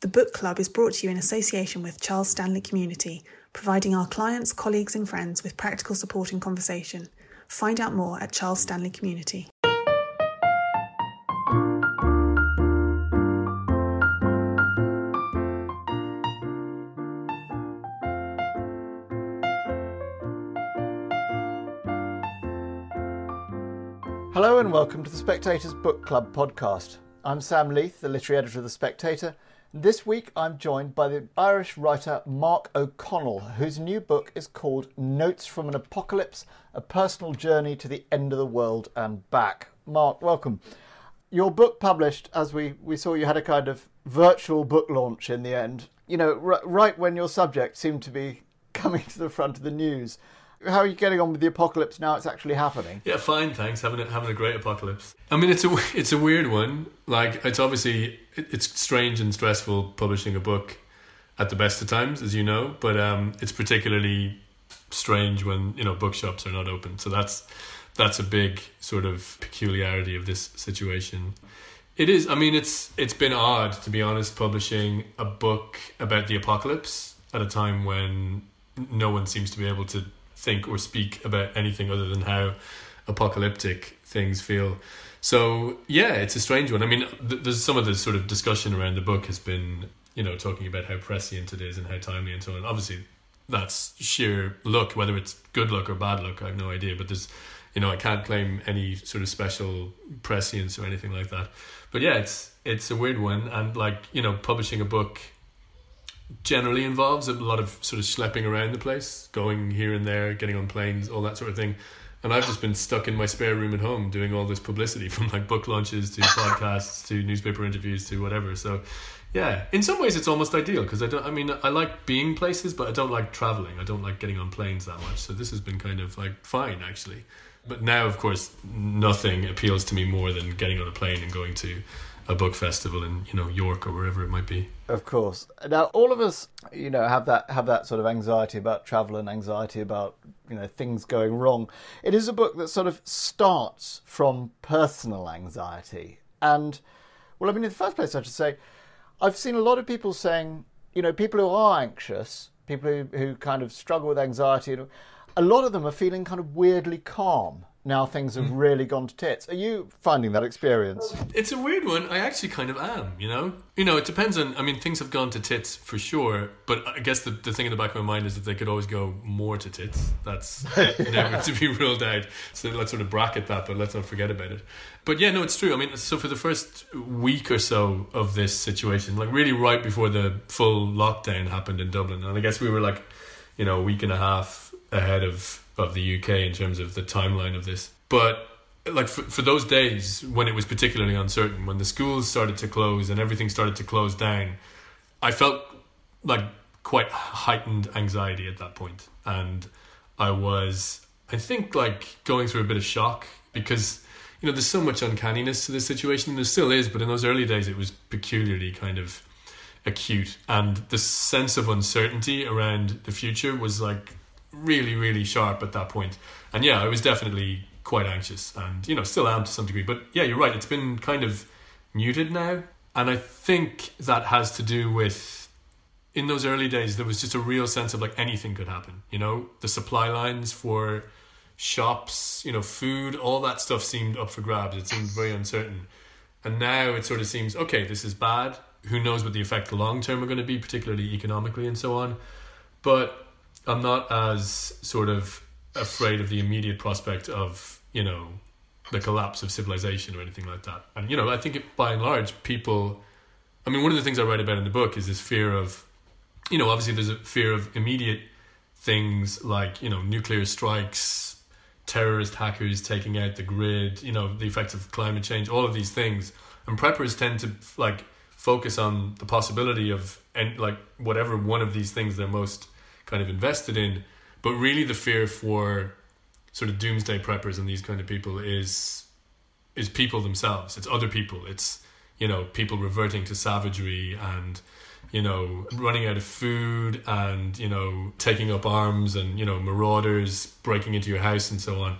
The book club is brought to you in association with Charles Stanley Community, providing our clients, colleagues, and friends with practical support and conversation. Find out more at Charles Stanley Community. Hello and welcome to the Spectator's Book Club podcast. I'm Sam Leith, the literary editor of The Spectator. This week I'm joined by the Irish writer Mark O'Connell, whose new book is called Notes from an Apocalypse A Personal Journey to the End of the World and Back. Mark, welcome. Your book published, as we, we saw, you had a kind of virtual book launch in the end. You know, r- right when your subject seemed to be coming to the front of the news. How are you getting on with the apocalypse now it's actually happening? Yeah, fine, thanks. Having a, having a great apocalypse. I mean, it's a it's a weird one. Like, it's obviously it's strange and stressful publishing a book at the best of times, as you know. But um, it's particularly strange when you know bookshops are not open. So that's that's a big sort of peculiarity of this situation. It is. I mean, it's it's been odd to be honest, publishing a book about the apocalypse at a time when no one seems to be able to think or speak about anything other than how apocalyptic things feel. So yeah, it's a strange one. I mean, th- there's some of the sort of discussion around the book has been, you know, talking about how prescient it is and how timely and so on. Obviously, that's sheer luck. Whether it's good luck or bad luck, I have no idea. But there's, you know, I can't claim any sort of special prescience or anything like that. But yeah, it's it's a weird one, and like you know, publishing a book generally involves a lot of sort of schlepping around the place, going here and there, getting on planes, all that sort of thing. And I've just been stuck in my spare room at home doing all this publicity from like book launches to podcasts to newspaper interviews to whatever. So, yeah, in some ways it's almost ideal because I don't. I mean, I like being places, but I don't like traveling. I don't like getting on planes that much. So this has been kind of like fine actually. But now, of course, nothing appeals to me more than getting on a plane and going to a book festival in you know York or wherever it might be. Of course. Now, all of us, you know, have that have that sort of anxiety about travel and anxiety about you know things going wrong. It is a book that sort of starts from personal anxiety, and well, I mean, in the first place, I should say, I've seen a lot of people saying, you know, people who are anxious, people who, who kind of struggle with anxiety, a lot of them are feeling kind of weirdly calm now things have hmm. really gone to tits. Are you finding that experience? It's a weird one. I actually kind of am, you know? You know, it depends on, I mean, things have gone to tits for sure, but I guess the, the thing in the back of my mind is that they could always go more to tits. That's never to be ruled out. So let's sort of bracket that, but let's not forget about it. But yeah, no, it's true. I mean, so for the first week or so of this situation, like really right before the full lockdown happened in Dublin, and I guess we were like, you know, a week and a half ahead of of the UK in terms of the timeline of this. But like for, for those days when it was particularly uncertain, when the schools started to close and everything started to close down, I felt like quite heightened anxiety at that point, and I was, I think, like going through a bit of shock because you know there's so much uncanniness to this situation. There still is, but in those early days, it was peculiarly kind of acute, and the sense of uncertainty around the future was like really, really sharp at that point. And yeah, I was definitely quite anxious and, you know, still am to some degree. But yeah, you're right. It's been kind of muted now. And I think that has to do with, in those early days, there was just a real sense of like anything could happen. You know, the supply lines for shops, you know, food, all that stuff seemed up for grabs. It seemed very uncertain. And now it sort of seems, okay, this is bad. Who knows what the effect long term are going to be, particularly economically and so on. But I'm not as sort of afraid of the immediate prospect of you know the collapse of civilization or anything like that. And you know, I think it, by and large, people. I mean, one of the things I write about in the book is this fear of, you know, obviously there's a fear of immediate things like you know nuclear strikes, terrorist hackers taking out the grid, you know, the effects of climate change, all of these things. And preppers tend to like focus on the possibility of and like whatever one of these things they're most kind of invested in. But really, the fear for sort of doomsday preppers and these kind of people is is people themselves. It's other people. It's you know people reverting to savagery and you know running out of food and you know taking up arms and you know marauders breaking into your house and so on.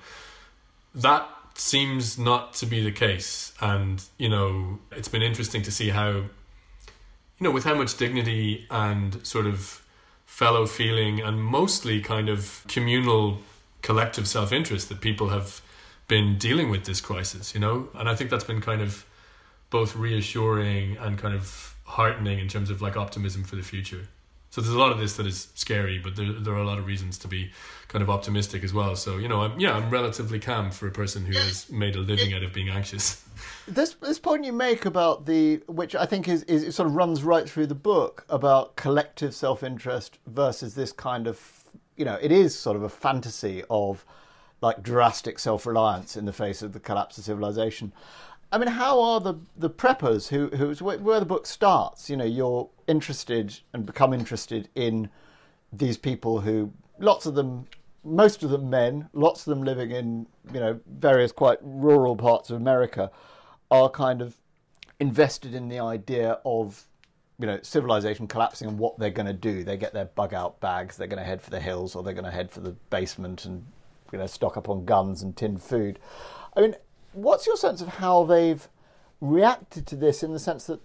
That seems not to be the case, and you know it's been interesting to see how you know, with how much dignity and sort of fellow feeling and mostly kind of communal collective self interest that people have been dealing with this crisis, you know? And I think that's been kind of both reassuring and kind of heartening in terms of like optimism for the future. So there's a lot of this that is scary, but there there are a lot of reasons to be kind of optimistic as well. So you know, I'm, yeah, I'm relatively calm for a person who has made a living out of being anxious. This this point you make about the which I think is is it sort of runs right through the book about collective self interest versus this kind of you know it is sort of a fantasy of like drastic self reliance in the face of the collapse of civilization. I mean, how are the the preppers who who's where the book starts? You know, you're interested and become interested in these people who lots of them, most of them men, lots of them living in you know various quite rural parts of America, are kind of invested in the idea of you know civilization collapsing and what they're going to do. They get their bug out bags. They're going to head for the hills or they're going to head for the basement and you know stock up on guns and tinned food. I mean what's your sense of how they've reacted to this in the sense that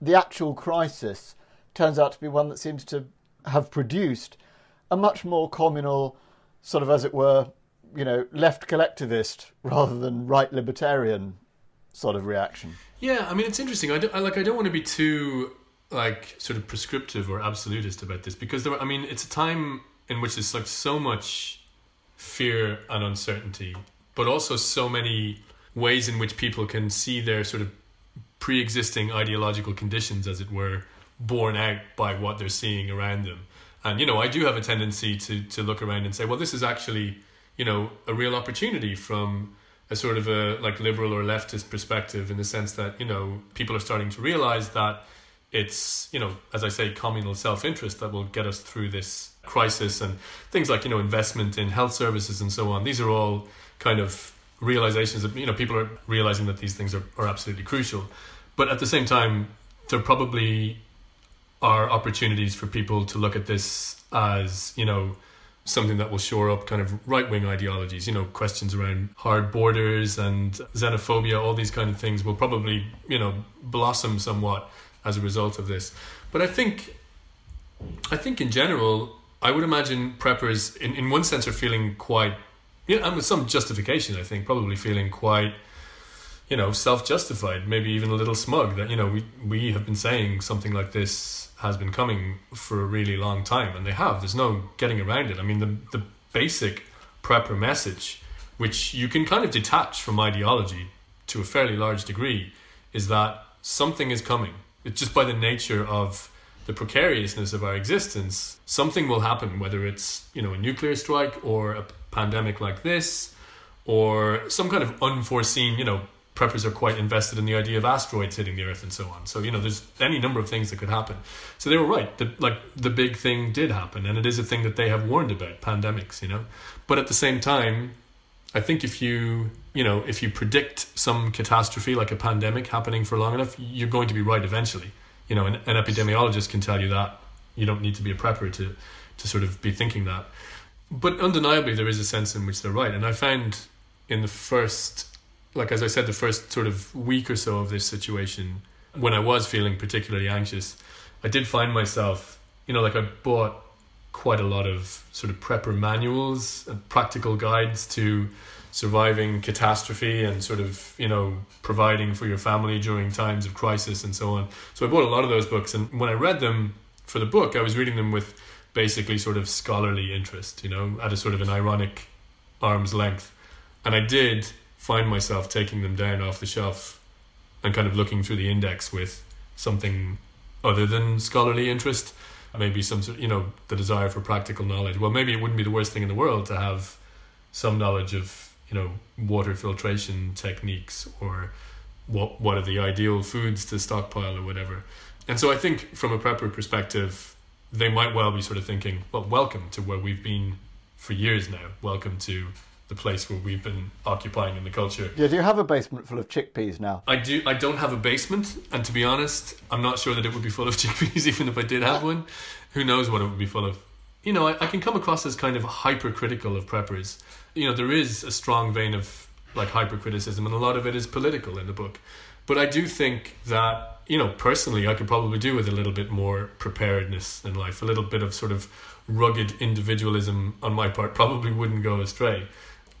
the actual crisis turns out to be one that seems to have produced a much more communal, sort of as it were, you know, left collectivist rather than right libertarian sort of reaction. Yeah, I mean, it's interesting. I, I like. I don't want to be too like sort of prescriptive or absolutist about this because there. I mean, it's a time in which there's like so much fear and uncertainty but also so many ways in which people can see their sort of pre-existing ideological conditions as it were borne out by what they're seeing around them. And you know i do have a tendency to to look around and say well this is actually you know a real opportunity from a sort of a like liberal or leftist perspective in the sense that you know people are starting to realize that it's you know as i say communal self-interest that will get us through this crisis and things like you know investment in health services and so on. These are all kind of realizations that you know people are realizing that these things are, are absolutely crucial. But at the same time there probably are opportunities for people to look at this as you know something that will shore up kind of right wing ideologies you know questions around hard borders and xenophobia all these kind of things will probably you know blossom somewhat as a result of this. But i think i think in general i would imagine preppers in, in one sense are feeling quite yeah, and with some justification, I think, probably feeling quite, you know, self-justified, maybe even a little smug that you know we we have been saying something like this has been coming for a really long time, and they have. There's no getting around it. I mean, the the basic prepper message, which you can kind of detach from ideology to a fairly large degree, is that something is coming. It's just by the nature of the precariousness of our existence, something will happen, whether it's you know a nuclear strike or a pandemic like this or some kind of unforeseen, you know, preppers are quite invested in the idea of asteroids hitting the earth and so on. So, you know, there's any number of things that could happen. So they were right. The, like the big thing did happen and it is a thing that they have warned about, pandemics, you know. But at the same time, I think if you, you know, if you predict some catastrophe like a pandemic happening for long enough, you're going to be right eventually. You know, an, an epidemiologist can tell you that. You don't need to be a prepper to to sort of be thinking that but undeniably there is a sense in which they're right. And i found in the first like as i said the first sort of week or so of this situation when i was feeling particularly anxious i did find myself you know like i bought quite a lot of sort of prepper manuals and practical guides to surviving catastrophe and sort of you know providing for your family during times of crisis and so on. So i bought a lot of those books. And when i read them for the book i was reading them with basically sort of scholarly interest, you know, at a sort of an ironic arm's length. And I did find myself taking them down off the shelf and kind of looking through the index with something other than scholarly interest, maybe some sort, you know, the desire for practical knowledge. Well, maybe it wouldn't be the worst thing in the world to have some knowledge of, you know, water filtration techniques or what what are the ideal foods to stockpile or whatever. And so I think from a prepper perspective, they might well be sort of thinking, well, welcome to where we've been for years now. Welcome to the place where we've been occupying in the culture. Yeah, do you have a basement full of chickpeas now? I do. I don't have a basement, and to be honest, I'm not sure that it would be full of chickpeas, even if I did have one. Who knows what it would be full of? You know, I, I can come across as kind of hypercritical of preppers. You know, there is a strong vein of like hypercriticism, and a lot of it is political in the book. But I do think that you know, personally, I could probably do with a little bit more preparedness in life, a little bit of sort of rugged individualism on my part probably wouldn't go astray.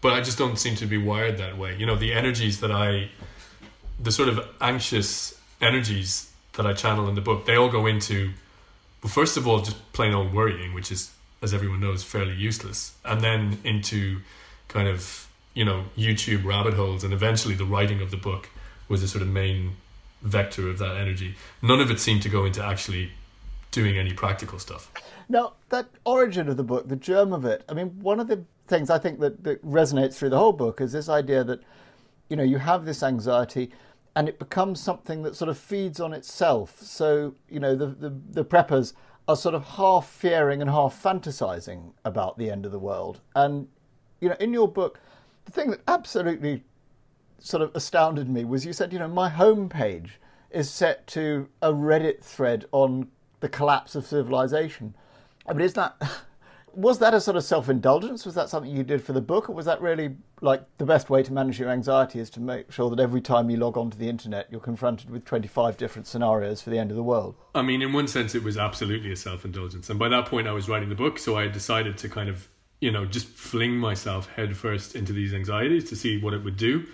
But I just don't seem to be wired that way. You know, the energies that I, the sort of anxious energies that I channel in the book, they all go into, well, first of all, just plain old worrying, which is, as everyone knows, fairly useless, and then into kind of, you know, YouTube rabbit holes, and eventually the writing of the book was a sort of main vector of that energy. None of it seemed to go into actually doing any practical stuff. Now, that origin of the book, the germ of it, I mean, one of the things I think that, that resonates through the whole book is this idea that, you know, you have this anxiety and it becomes something that sort of feeds on itself. So, you know, the, the, the preppers are sort of half fearing and half fantasizing about the end of the world. And, you know, in your book, the thing that absolutely sort of astounded me was you said, you know, my homepage is set to a Reddit thread on the collapse of civilization. I mean, is that was that a sort of self-indulgence? Was that something you did for the book, or was that really like the best way to manage your anxiety is to make sure that every time you log onto the internet, you're confronted with 25 different scenarios for the end of the world? I mean, in one sense, it was absolutely a self-indulgence, and by that point, I was writing the book, so I decided to kind of, you know, just fling myself headfirst into these anxieties to see what it would do,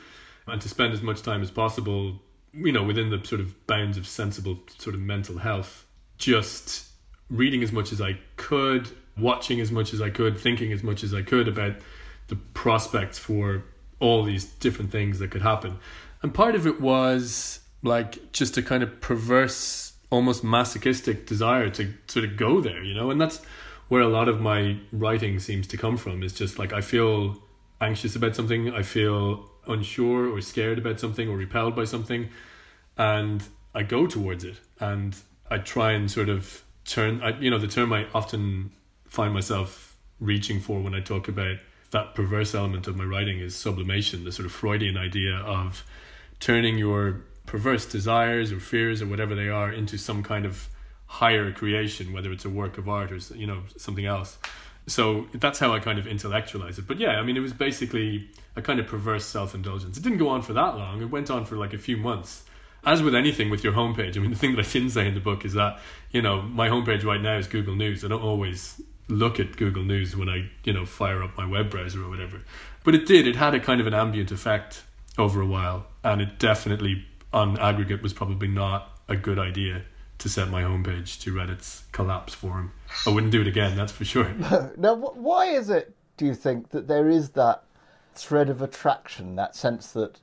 and to spend as much time as possible, you know, within the sort of bounds of sensible sort of mental health, just reading as much as I could, watching as much as I could, thinking as much as I could about the prospects for all these different things that could happen. And part of it was like just a kind of perverse, almost masochistic desire to sort of go there, you know, and that's where a lot of my writing seems to come from is just like I feel anxious about something, I feel unsure or scared about something or repelled by something, and I go towards it and I try and sort of turn I, you know the term I often find myself reaching for when I talk about that perverse element of my writing is sublimation the sort of Freudian idea of turning your perverse desires or fears or whatever they are into some kind of higher creation whether it's a work of art or you know something else so that's how I kind of intellectualize it but yeah I mean it was basically a kind of perverse self-indulgence it didn't go on for that long it went on for like a few months as with anything with your homepage, I mean, the thing that I didn't say in the book is that, you know, my homepage right now is Google News. I don't always look at Google News when I, you know, fire up my web browser or whatever. But it did. It had a kind of an ambient effect over a while. And it definitely, on aggregate, was probably not a good idea to set my homepage to Reddit's collapse forum. I wouldn't do it again, that's for sure. now, why is it, do you think, that there is that thread of attraction, that sense that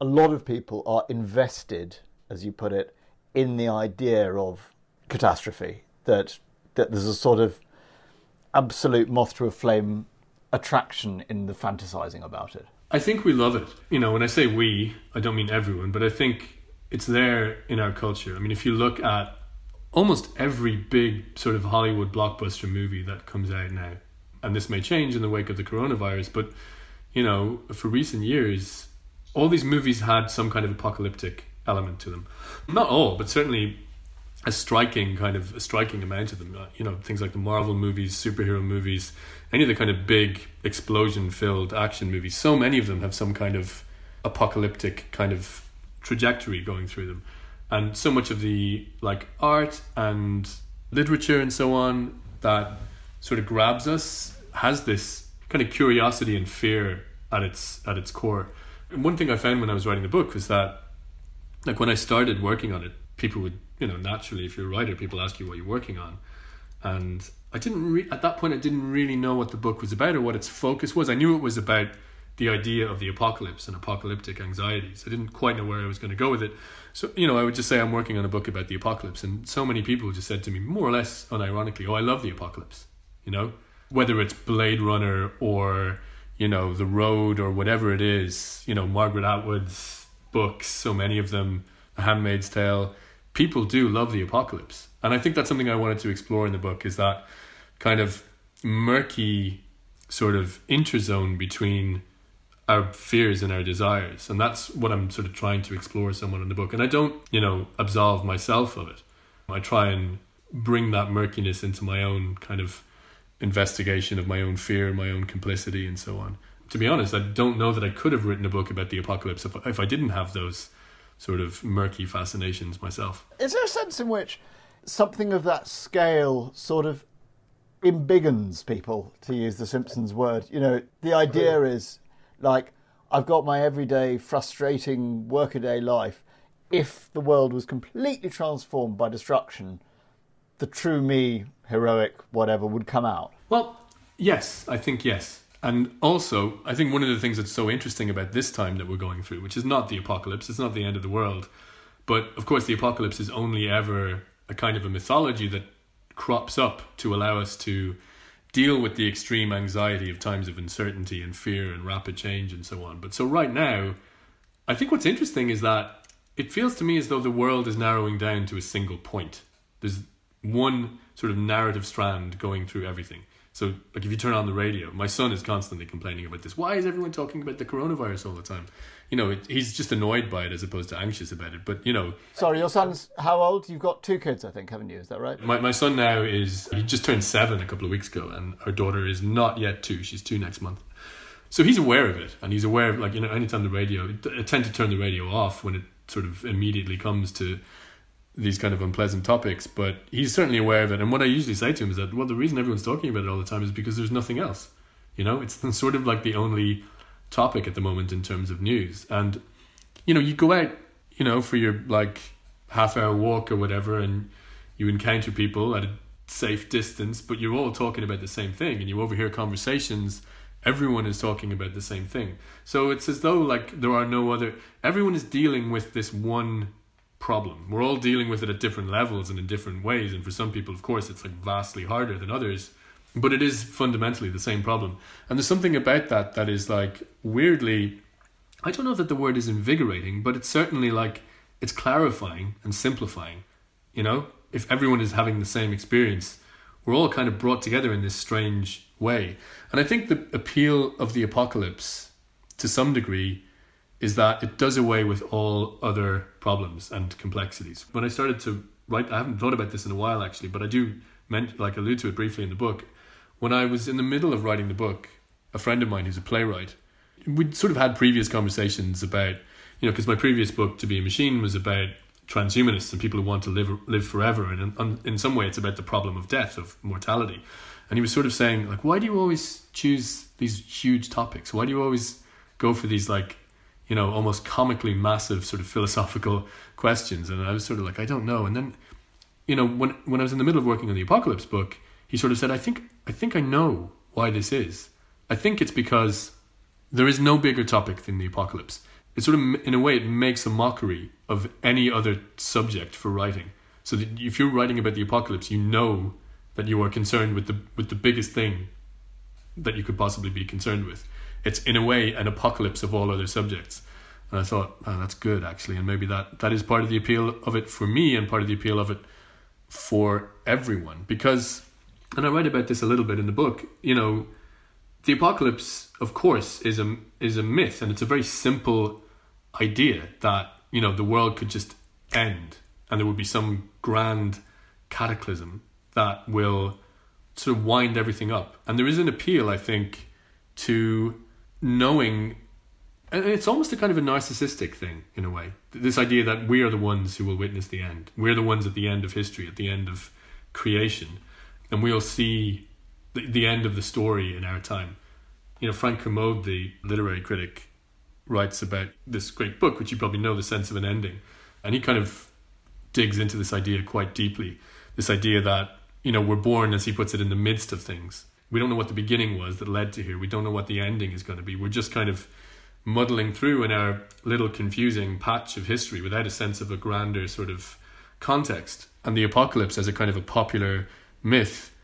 a lot of people are invested, as you put it, in the idea of catastrophe. That that there's a sort of absolute moth to a flame attraction in the fantasizing about it. I think we love it. You know, when I say we, I don't mean everyone, but I think it's there in our culture. I mean, if you look at almost every big sort of Hollywood blockbuster movie that comes out now, and this may change in the wake of the coronavirus, but you know, for recent years, all these movies had some kind of apocalyptic element to them. Not all, but certainly a striking kind of a striking amount of them. Uh, you know, things like the Marvel movies, superhero movies, any of the kind of big explosion-filled action movies. So many of them have some kind of apocalyptic kind of trajectory going through them, and so much of the like art and literature and so on that sort of grabs us has this kind of curiosity and fear at its at its core And one thing I found when I was writing the book was that, like, when I started working on it, people would, you know, naturally, if you're a writer, people ask you what you're working on. And I didn't, re- at that point, I didn't really know what the book was about or what its focus was. I knew it was about the idea of the apocalypse and apocalyptic anxieties. I didn't quite know where I was going to go with it. So, you know, I would just say I'm working on a book about the apocalypse. And so many people just said to me, more or less unironically, oh, I love the apocalypse. You know, whether it's Blade Runner or you know, The Road or whatever it is, you know, Margaret Atwood's books, so many of them, A Handmaid's Tale, people do love the apocalypse. And I think that's something I wanted to explore in the book is that kind of murky sort of interzone between our fears and our desires. And that's what I'm sort of trying to explore somewhat in the book. And I don't, you know, absolve myself of it. I try and bring that murkiness into my own kind of investigation of my own fear, and my own complicity, and so on. To be honest, I don't know that I could have written a book about the apocalypse if, if I didn't have those sort of murky fascinations myself. Is there a sense in which something of that scale sort of embiggens people, to use the Simpsons word? You know, the idea is like, I've got my everyday frustrating workaday life. If the world was completely transformed by destruction, the true me, heroic, whatever, would come out. Well, yes, I think yes. And also, I think one of the things that's so interesting about this time that we're going through, which is not the apocalypse, it's not the end of the world, but of course, the apocalypse is only ever a kind of a mythology that crops up to allow us to deal with the extreme anxiety of times of uncertainty and fear and rapid change and so on. But so, right now, I think what's interesting is that it feels to me as though the world is narrowing down to a single point. There's one sort of narrative strand going through everything. So, like, if you turn on the radio, my son is constantly complaining about this. Why is everyone talking about the coronavirus all the time? You know, it, he's just annoyed by it as opposed to anxious about it. But, you know. Sorry, your son's how old? You've got two kids, I think, haven't you? Is that right? My, my son now is, he just turned seven a couple of weeks ago, and our daughter is not yet two. She's two next month. So he's aware of it, and he's aware of, like, you know, anytime the radio, I tend to turn the radio off when it sort of immediately comes to these kind of unpleasant topics, but he's certainly aware of it. And what I usually say to him is that, well, the reason everyone's talking about it all the time is because there's nothing else. You know, it's sort of like the only topic at the moment in terms of news. And, you know, you go out, you know, for your like half hour walk or whatever, and you encounter people at a safe distance, but you're all talking about the same thing, and you overhear conversations. Everyone is talking about the same thing. So it's as though like there are no other. Everyone is dealing with this one problem. We're all dealing with it at different levels and in different ways. And for some people, of course, it's like vastly harder than others. But it is fundamentally the same problem. And there's something about that that is like weirdly, I don't know that the word is invigorating, but it's certainly like it's clarifying and simplifying. You know, if everyone is having the same experience, we're all kind of brought together in this strange way. And I think the appeal of the apocalypse to some degree is that it does away with all other problems and complexities. When I started to write, I haven't thought about this in a while actually, but I do meant like allude to it briefly in the book. When I was in the middle of writing the book, a friend of mine who's a playwright, we'd sort of had previous conversations about, you know, because my previous book, To Be a Machine, was about transhumanists and people who want to live live forever, and in, in some way, it's about the problem of death, of mortality. And he was sort of saying, like, why do you always choose these huge topics? Why do you always go for these like you know, almost comically massive sort of philosophical questions. And I was sort of like, I don't know. And then, you know, when when I was in the middle of working on the Apocalypse book, he sort of said, I think I think I know why this is. I think it's because there is no bigger topic than the apocalypse. It sort of, in a way, it makes a mockery of any other subject for writing. So that if you're writing about the apocalypse, you know that you are concerned with the with the biggest thing that you could possibly be concerned with it's in a way an apocalypse of all other subjects. And I thought, oh, that's good actually, and maybe that that is part of the appeal of it for me, and part of the appeal of it for everyone. Because, and I write about this a little bit in the book. You know, the apocalypse, of course, is a is a myth, and it's a very simple idea that you know the world could just end, and there would be some grand cataclysm that will sort of wind everything up. And there is an appeal, I think, to knowing and it's almost a kind of a narcissistic thing in a way. This idea that we are the ones who will witness the end. We're the ones at the end of history at the end of creation. And we'll see the, the end of the story in our time. You know frank kermode the literary critic writes about this great book which you probably know the sense of an ending. And he kind of digs into this idea quite deeply. This idea that you know we're born as he puts it in the midst of things we don't know what the beginning was that led to here. We don't know what the ending is going to be. We're just kind of muddling through in our little confusing patch of history without a sense of a grander sort of context. And the apocalypse, as a kind of a popular myth,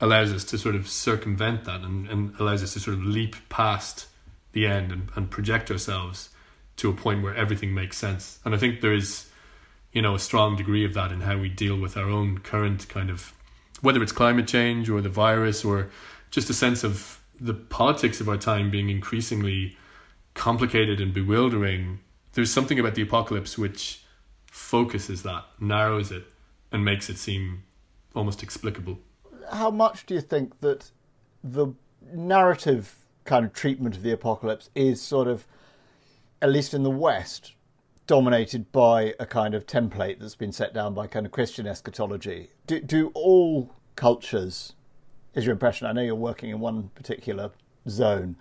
allows us to sort of circumvent that and, and allows us to sort of leap past the end and, and project ourselves to a point where everything makes sense. And I think there is, you know, a strong degree of that in how we deal with our own current kind of whether it's climate change or the virus or just a sense of the politics of our time being increasingly complicated and bewildering, there's something about the apocalypse which focuses that, narrows it, and makes it seem almost explicable. How much do you think that the narrative kind of treatment of the apocalypse is sort of, at least in the West, dominated by a kind of template that's been set down by kind of Christian eschatology. Do, do all cultures, is your impression? I know you're working in one particular zone,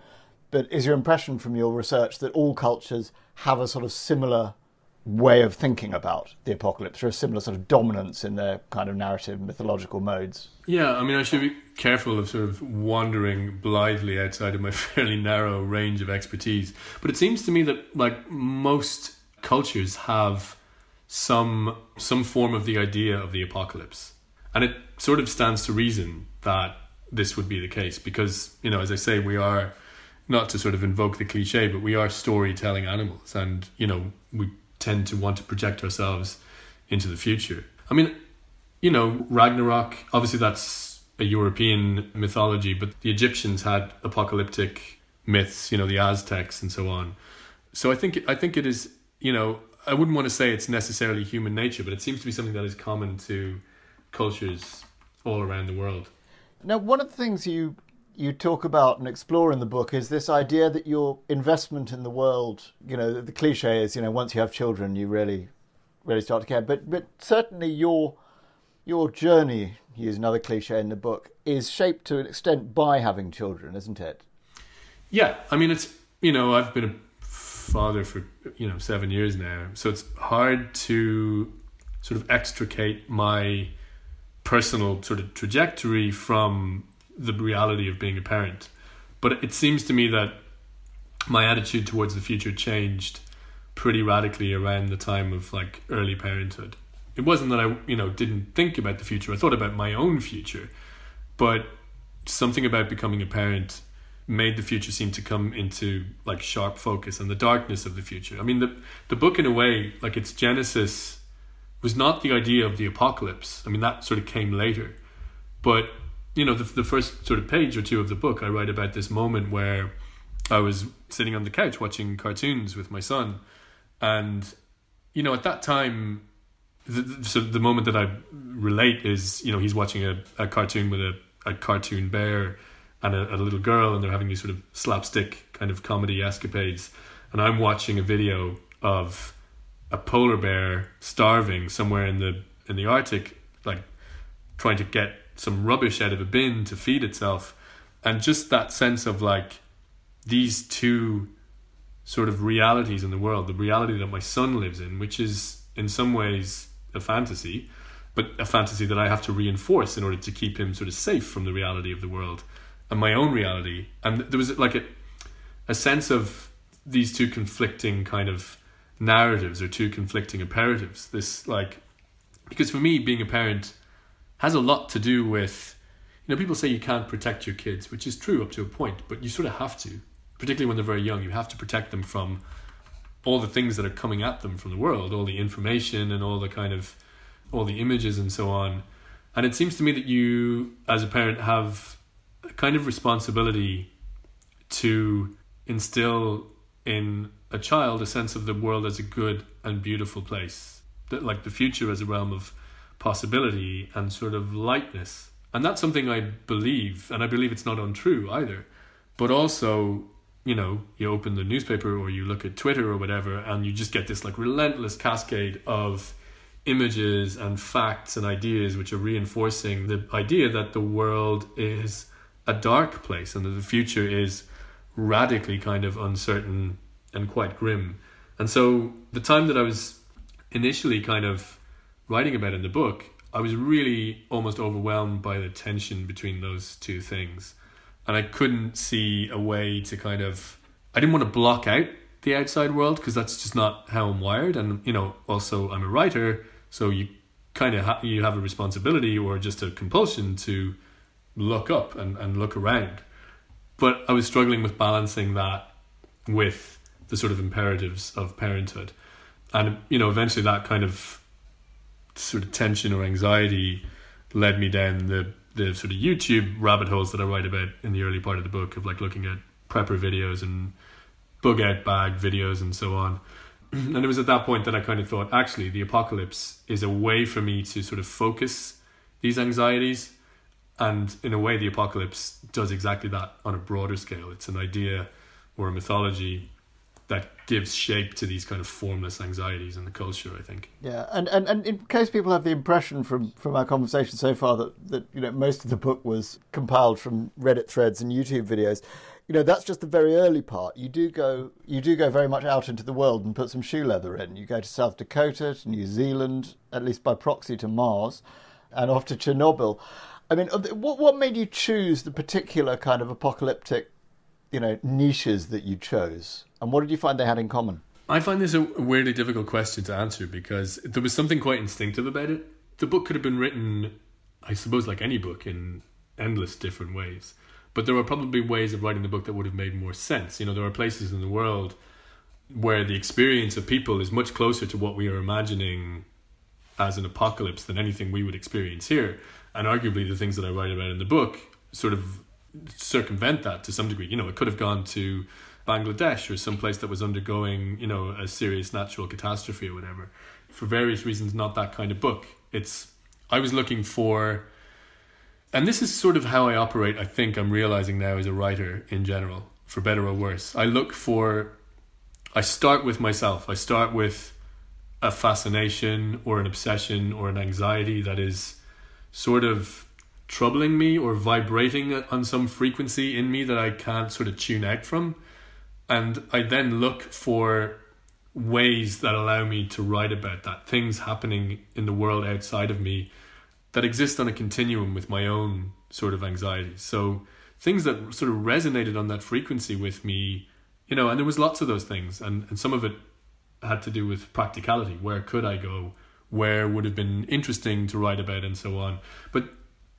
but is your impression from your research that all cultures have a sort of similar way of thinking about the apocalypse or a similar sort of dominance in their kind of narrative mythological modes? Yeah, I mean, I should be careful of sort of wandering blithely outside of my fairly narrow range of expertise. But it seems to me that, like, most cultures have some some form of the idea of the apocalypse. And it sort of stands to reason that this would be the case because, you know, as I say, we are not to sort of invoke the cliche, but we are storytelling animals and, you know, we tend to want to project ourselves into the future. I mean, you know, Ragnarok, obviously that's a European mythology, but the Egyptians had apocalyptic myths, you know, the Aztecs and so on. So I think I think it is, you know, I wouldn't want to say it's necessarily human nature, but it seems to be something that is common to cultures all around the world. Now, one of the things you you talk about and explore in the book is this idea that your investment in the world, you know, the cliche is, you know, once you have children, you really, really start to care. But but certainly your your journey, use another cliche in the book, is shaped to an extent by having children, isn't it? Yeah, I mean, it's you know, I've been a father for you know seven years now, so it's hard to sort of extricate my personal sort of trajectory from the reality of being a parent. But it seems to me that my attitude towards the future changed pretty radically around the time of like early parenthood. It wasn't that I, you know, didn't think about the future. I thought about my own future, but something about becoming a parent made the future seem to come into like sharp focus and the darkness of the future. I mean, the the book in a way, like its genesis, was not the idea of the apocalypse. I mean, that sort of came later, but you know, the, the first sort of page or two of the book, I write about this moment where I was sitting on the couch watching cartoons with my son, and you know, at that time, the, so the moment that I relate is, you know, he's watching a, a cartoon with a, a cartoon bear and a, a little girl, and they're having these sort of slapstick kind of comedy escapades, and I'm watching a video of a polar bear starving somewhere in the in the Arctic, like trying to get some rubbish out of a bin to feed itself. And just that sense of like these two sort of realities in the world the reality that my son lives in which is in some ways a fantasy but a fantasy that I have to reinforce in order to keep him sort of safe from the reality of the world and my own reality and there was like a a sense of these two conflicting kind of narratives or two conflicting imperatives. This like because for me being a parent has a lot to do with you know people say you can't protect your kids which is true up to a point but you sort of have to particularly when they're very young. You have to protect them from all the things that are coming at them from the world all the information and all the kind of all the images and so on. And it seems to me that you as a parent have a kind of responsibility to instill in a child a sense of the world as a good and beautiful place that like the future as a realm of possibility and sort of lightness. And that's something I believe, and I believe it's not untrue either. But also, you know, you open the newspaper or you look at Twitter or whatever, and you just get this like relentless cascade of images and facts and ideas which are reinforcing the idea that the world is a dark place and that the future is radically kind of uncertain and quite grim. And so the time that I was initially kind of writing about in the book, I was really almost overwhelmed by the tension between those two things. And I couldn't see a way to kind of. I didn't want to block out the outside world because that's just not how I'm wired. And, you know, also I'm a writer, so you kind of ha- you have a responsibility or just a compulsion to look up and, and look around. But I was struggling with balancing that with the sort of imperatives of parenthood. And, you know, eventually that kind of sort of tension or anxiety led me down the the sort of YouTube rabbit holes that I write about in the early part of the book of like looking at prepper videos and bug out bag videos and so on. And it was at that point that I kind of thought, actually, the apocalypse is a way for me to sort of focus these anxieties. And in a way, the apocalypse does exactly that on a broader scale. It's an idea or a mythology that gives shape to these kind of formless anxieties in the culture. I think. Yeah, and, and, and in case people have the impression from, from our conversation so far that, that you know most of the book was compiled from Reddit threads and YouTube videos, you know that's just the very early part. You do go you do go very much out into the world and put some shoe leather in. You go to South Dakota, to New Zealand, at least by proxy to Mars, and off to Chernobyl. I mean, uh, what what made you choose the particular kind of apocalyptic, you know, niches that you chose? And what did you find they had in common? I find this a weirdly difficult question to answer because there was something quite instinctive about it. The book could have been written, I suppose, like any book, in endless different ways. But there are probably ways of writing the book that would have made more sense. You know, there are places in the world where the experience of people is much closer to what we are imagining as an apocalypse than anything we would experience here. And arguably, the things that I write about in the book sort of circumvent that to some degree. You know, it could have gone to Bangladesh or some place that was undergoing, you know, a serious natural catastrophe or whatever. For various reasons, not that kind of book. It's I was looking for and this is sort of how I operate, I think I'm realizing now as a writer in general, for better or worse. I look for I start with myself. I start with a fascination or an obsession or an anxiety that is sort of troubling me or vibrating on some frequency in me that I can't sort of tune out from. And I then look for ways that allow me to write about that things happening in the world outside of me that exist on a continuum with my own sort of anxieties so things that sort of resonated on that frequency with me you know and there was lots of those things and, and some of it had to do with practicality. Where could i go where would have been interesting to write about and so on but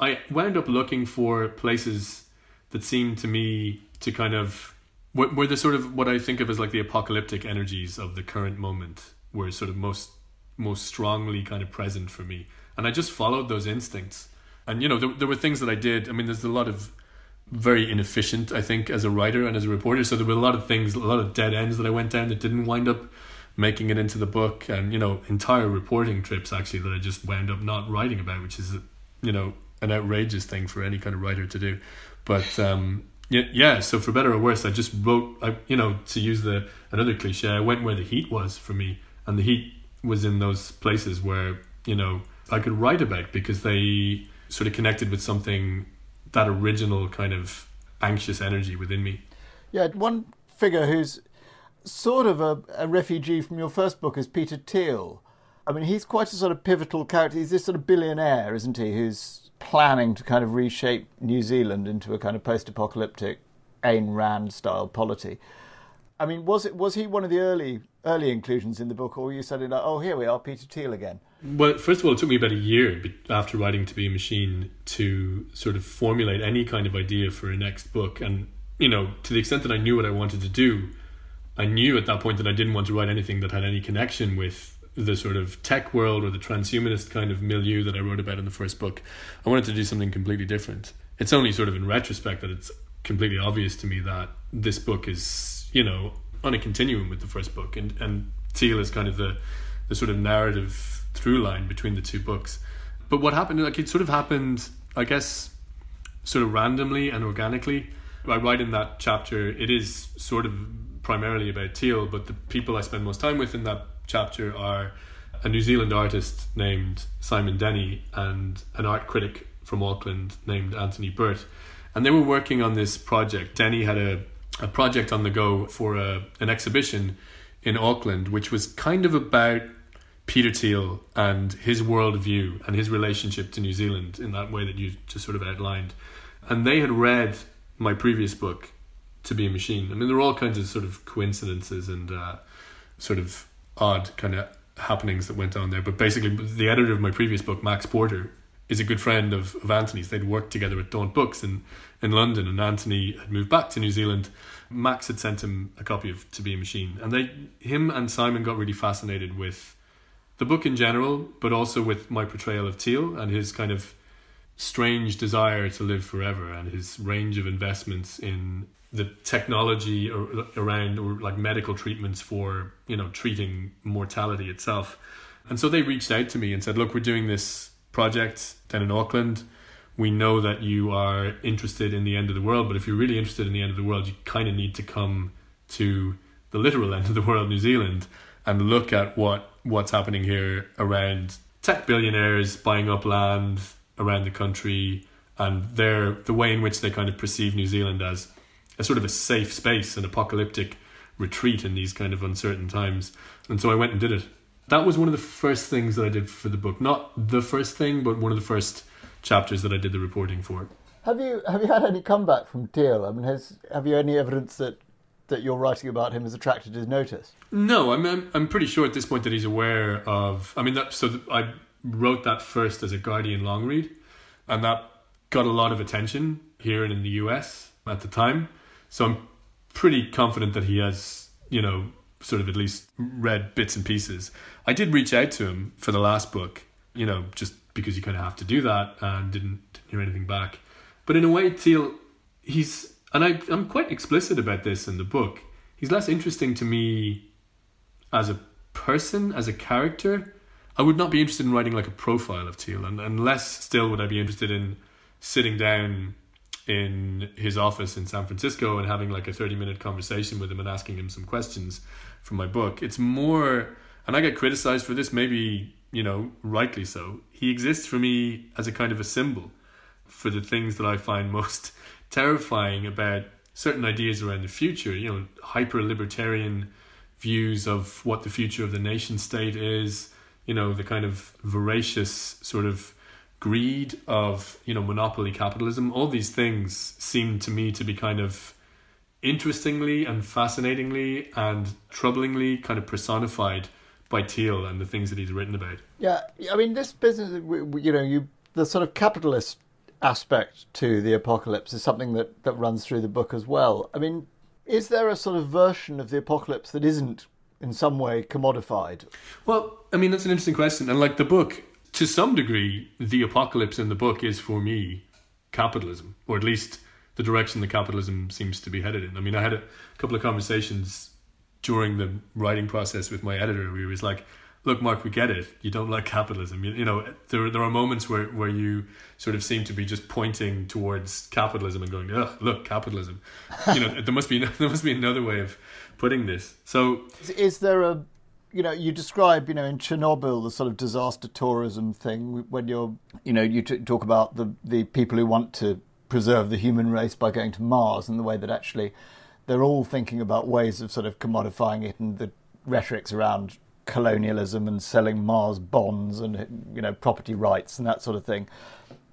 i wound up looking for places that seemed to me to kind of were, the sort of what I think of as like the apocalyptic energies of the current moment were sort of most most strongly kind of present for me, and I just followed those instincts. And you know, there, there were things that I did. I mean, there's a lot of very inefficient, I think, as a writer and as a reporter. So there were a lot of things, a lot of dead ends that I went down that didn't wind up making it into the book, and you know, entire reporting trips actually that I just wound up not writing about, which is you know an outrageous thing for any kind of writer to do. But um, yeah, yeah. So for better or worse, I just wrote. I, you know, to use the another cliche, I went where the heat was for me, and the heat was in those places where you know I could write about because they sort of connected with something that original kind of anxious energy within me. Yeah, one figure who's sort of a, a refugee from your first book is Peter Thiel. I mean, he's quite a sort of pivotal character. He's this sort of billionaire, isn't he? Who's planning to kind of reshape New Zealand into a kind of post-apocalyptic Ayn Rand style polity. I mean, was it was he one of the early early inclusions in the book, or you suddenly like, oh, here we are, Peter Thiel again? Well, first of all, it took me about a year after writing To Be a Machine to sort of formulate any kind of idea for a next book, and you know, to the extent that I knew what I wanted to do, I knew at that point that I didn't want to write anything that had any connection with the sort of tech world or the transhumanist kind of milieu that I wrote about in the first book. I wanted to do something completely different. It's only sort of in retrospect that it's completely obvious to me that this book is, you know, on a continuum with the first book, and and Thiel is kind of the the sort of narrative through line between the two books. But what happened, like it sort of happened, I guess, sort of randomly and organically. I write in that chapter, it is sort of primarily about Thiel, but the people I spend most time with in that chapter are a New Zealand artist named Simon Denny and an art critic from Auckland named Anthony Byrt. And they were working on this project. Denny had a, a project on the go for a, an exhibition in Auckland, which was kind of about Peter Thiel and his worldview and his relationship to New Zealand in that way that you just sort of outlined. And they had read my previous book, To Be a Machine. I mean, there were all kinds of sort of coincidences and uh, sort of odd kind of happenings that went on there. But basically, the editor of my previous book, Max Porter, is a good friend of, of Anthony's. They'd worked together at Daunt Books in, in London, and Anthony had moved back to New Zealand. Max had sent him a copy of To Be a Machine, and they, him and Simon got really fascinated with the book in general, but also with my portrayal of Thiel and his kind of strange desire to live forever and his range of investments in the technology around or like medical treatments for you know treating mortality itself. And so they reached out to me and said look we're doing this project down in auckland. We know that you are interested in the end of the world but if you're really interested in the end of the world you kind of need to come to the literal end of the world, New Zealand, and look at what what's happening here around tech billionaires buying up land around the country and their the way in which they kind of perceive New Zealand as a sort of a safe space, an apocalyptic retreat in these kind of uncertain times. And so I went and did it. That was one of the first things that I did for the book. Not the first thing, but one of the first chapters that I did the reporting for. Have you have you had any comeback from Thiel? I mean, has have you any evidence that that you're writing about him has attracted his notice? No, I'm I'm, I'm pretty sure at this point that he's aware of. I mean, that so I wrote that first as a Guardian long read, and that got a lot of attention here and in the US at the time. So I'm pretty confident that he has, you know, sort of at least read bits and pieces. I did reach out to him for the last book, you know, just because you kind of have to do that, and didn't, didn't hear anything back. But in a way, Thiel, he's and I, I'm quite explicit about this in the book. He's less interesting to me as a person, as a character. I would not be interested in writing like a profile of Thiel, and, and less still would I be interested in sitting down in his office in San Francisco and having like a 30 minute conversation with him and asking him some questions from my book. It's more, and I get criticized for this, maybe, you know, rightly so. He exists for me as a kind of a symbol for the things that I find most terrifying about certain ideas around the future, you know, hyper libertarian views of what the future of the nation state is, you know, the kind of voracious sort of greed of, you know, monopoly capitalism. All these things seem to me to be kind of interestingly and fascinatingly and troublingly kind of personified by Thiel and the things that he's written about. Yeah, I mean, this business, you know, you the sort of capitalist aspect to the apocalypse is something that, that runs through the book as well. I mean, is there a sort of version of the apocalypse that isn't in some way commodified? Well, I mean, that's an interesting question. And like the book, to some degree, the apocalypse in the book is for me capitalism, or at least the direction that capitalism seems to be headed in. I mean, I had a couple of conversations during the writing process with my editor where he was like, look, Mark, we get it. You don't like capitalism. You, you, know, there there are moments where, where you sort of seem to be just pointing towards capitalism and going, ugh, look, capitalism. You know, there must be there must be another way of putting this. So, is there a you know, you describe, you know, in Chernobyl, the sort of disaster tourism thing when you're, you know, you t- talk about the the people who want to preserve the human race by going to Mars, and the way that actually they're all thinking about ways of sort of commodifying it, and the rhetorics around colonialism and selling Mars bonds and you know property rights and that sort of thing.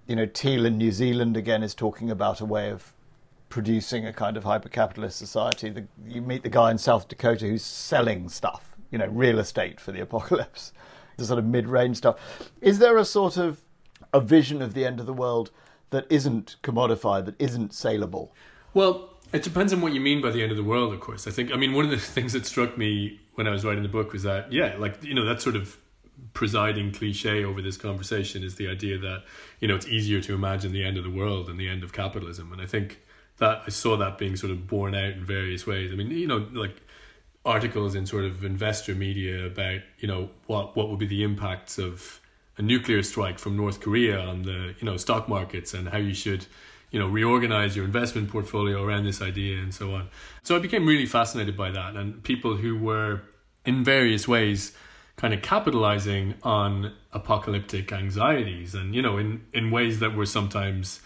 You know, Thiel in New Zealand again is talking about a way of producing a kind of hyper-capitalist society. The, you meet the guy in South Dakota who's selling stuff, you know, real estate for the apocalypse, the sort of mid-range stuff. Is there a sort of a vision of the end of the world that isn't commodified, that isn't saleable? Well, it depends on what you mean by the end of the world, of course. I think, I mean, one of the things that struck me when I was writing the book was that, yeah, like, you know, that sort of presiding cliche over this conversation is the idea that, you know, it's easier to imagine the end of the world than the end of capitalism. And I think that I saw that being sort of borne out in various ways. I mean, you know, like articles in sort of investor media about, you know, what, what would be the impacts of a nuclear strike from North Korea on the, you know, stock markets and how you should, you know reorganize your investment portfolio around this idea and so on. So i became really fascinated by that and people who were in various ways kind of capitalizing on apocalyptic anxieties and you know in in ways that were sometimes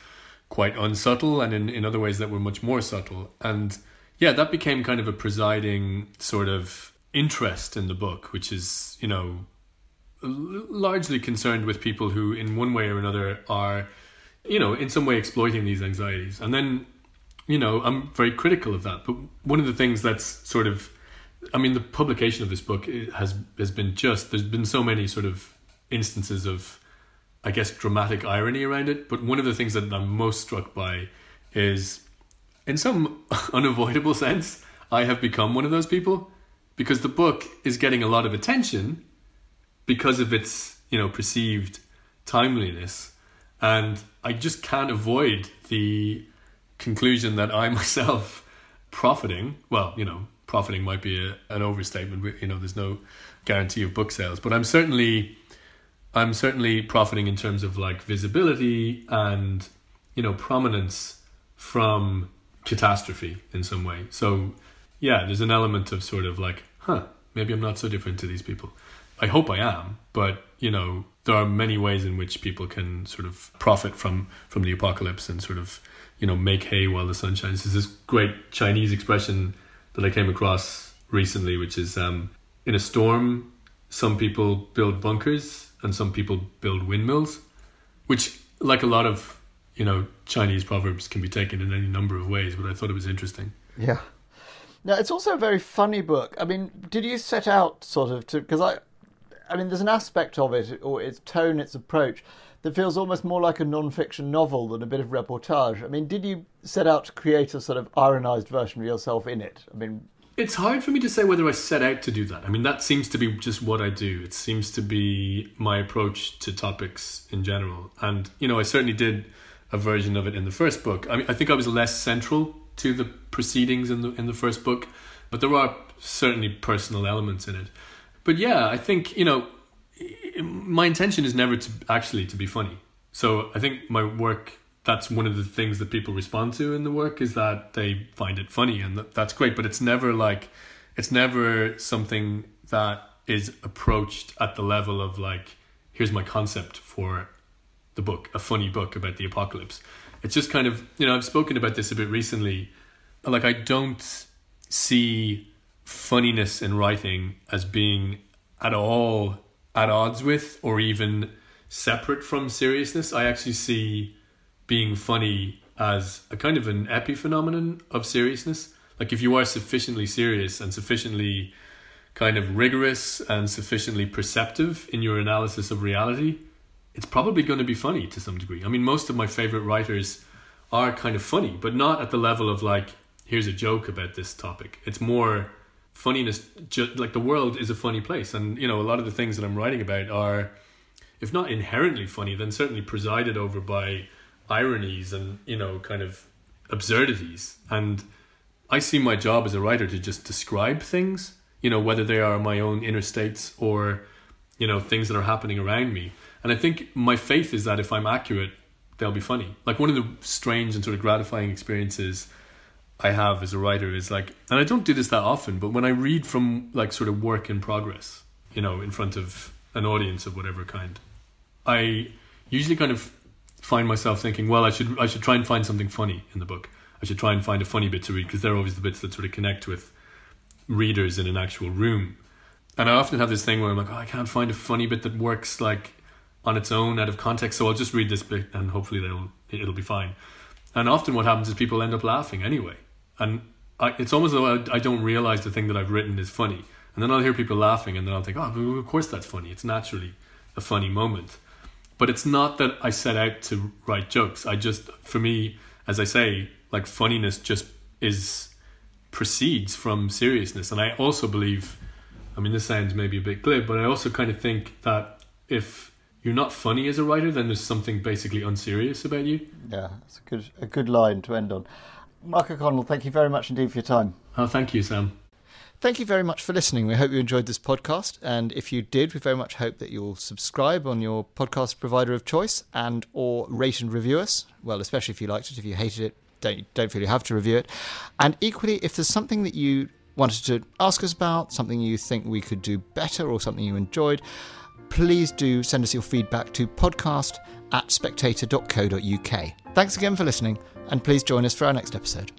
quite unsubtle and in, in other ways that were much more subtle. And yeah that became kind of a presiding sort of interest in the book which is you know largely concerned with people who in one way or another are you know, in some way exploiting these anxieties. And then, you know, I'm very critical of that. But one of the things that's sort of, I mean, the publication of this book has has been just there's been so many sort of instances of, I guess, dramatic irony around it. But one of the things that I'm most struck by is, in some unavoidable sense, I have become one of those people because the book is getting a lot of attention because of its you know perceived timeliness. And I just can't avoid the conclusion that I myself profiting, well, you know, profiting might be a, an overstatement, you know, there's no guarantee of book sales, but I'm certainly I'm certainly profiting in terms of like visibility and you know prominence from catastrophe in some way. So yeah, there's an element of sort of like, huh, maybe I'm not so different to these people. I hope I am, but you know, there are many ways in which people can sort of profit from from the apocalypse and sort of you know make hay while the sun shines. There's this great Chinese expression that I came across recently, which is um, in a storm, some people build bunkers and some people build windmills, which, like a lot of you know Chinese proverbs, can be taken in any number of ways. But I thought it was interesting. Yeah. Now it's also a very funny book. I mean, did you set out sort of to because I, I mean, there's an aspect of it, or its tone, its approach, that feels almost more like a non-fiction novel than a bit of reportage. I mean, did you set out to create a sort of ironized version of yourself in it? I mean, it's hard for me to say whether I set out to do that. I mean, that seems to be just what I do. It seems to be my approach to topics in general. And, you know, I certainly did a version of it in the first book. I mean, I think I was less central to the proceedings in the in the first book, but there are certainly personal elements in it. But yeah, I think, you know, my intention is never to actually to be funny. So I think my work that's one of the things that people respond to in the work is that they find it funny and that, that's great but it's never like it's never something that is approached at the level of like here's my concept for the book a funny book about the apocalypse it's just kind of you know I've spoken about this a bit recently like I don't see funniness in writing as being at all at odds with or even separate from seriousness. I actually see being funny as a kind of an epiphenomenon of seriousness. Like if you are sufficiently serious and sufficiently kind of rigorous and sufficiently perceptive in your analysis of reality, it's probably going to be funny to some degree. I mean, most of my favorite writers are kind of funny, but not at the level of like, here's a joke about this topic. It's more funniness ju- like the world is a funny place and you know a lot of the things that i'm writing about are if not inherently funny then certainly presided over by ironies and you know kind of absurdities and i see my job as a writer to just describe things you know whether they are my own inner states or you know things that are happening around me and i think my faith is that if i'm accurate they'll be funny like one of the strange and sort of gratifying experiences I have as a writer is like, and I don't do this that often, but when I read from like sort of work in progress, you know, in front of an audience of whatever kind, I usually kind of find myself thinking, well, I should I should try and find something funny in the book. I should try and find a funny bit to read because they're always the bits that sort of connect with readers in an actual room. And I often have this thing where I'm like, oh, I can't find a funny bit that works like on its own out of context, so I'll just read this bit and hopefully it'll it'll be fine. And often what happens is people end up laughing anyway and I, it's almost though I, I, don't realize the thing that I've written is funny, and then I'll hear people laughing, and then I'll think, oh, of course that's funny. It's naturally a funny moment, but it's not that I set out to write jokes. I just, for me, as I say, like funniness just is proceeds from seriousness, and I also believe. I mean, this sounds maybe a bit glib, but I also kind of think that if you're not funny as a writer, then there's something basically unserious about you. Yeah, it's a good a good line to end on. Mark O'Connell, thank you very much indeed for your time. Oh, thank you, Sam. Thank you very much for listening. We hope you enjoyed this podcast, and if you did, we very much hope that you'll subscribe on your podcast provider of choice and or rate and review us. Well, especially if you liked it. If you hated it, don't don't feel you have to review it. And equally, if there's something that you wanted to ask us about, something you think we could do better, or something you enjoyed, please do send us your feedback to podcast at spectator.co.uk. Thanks again for listening and please join us for our next episode.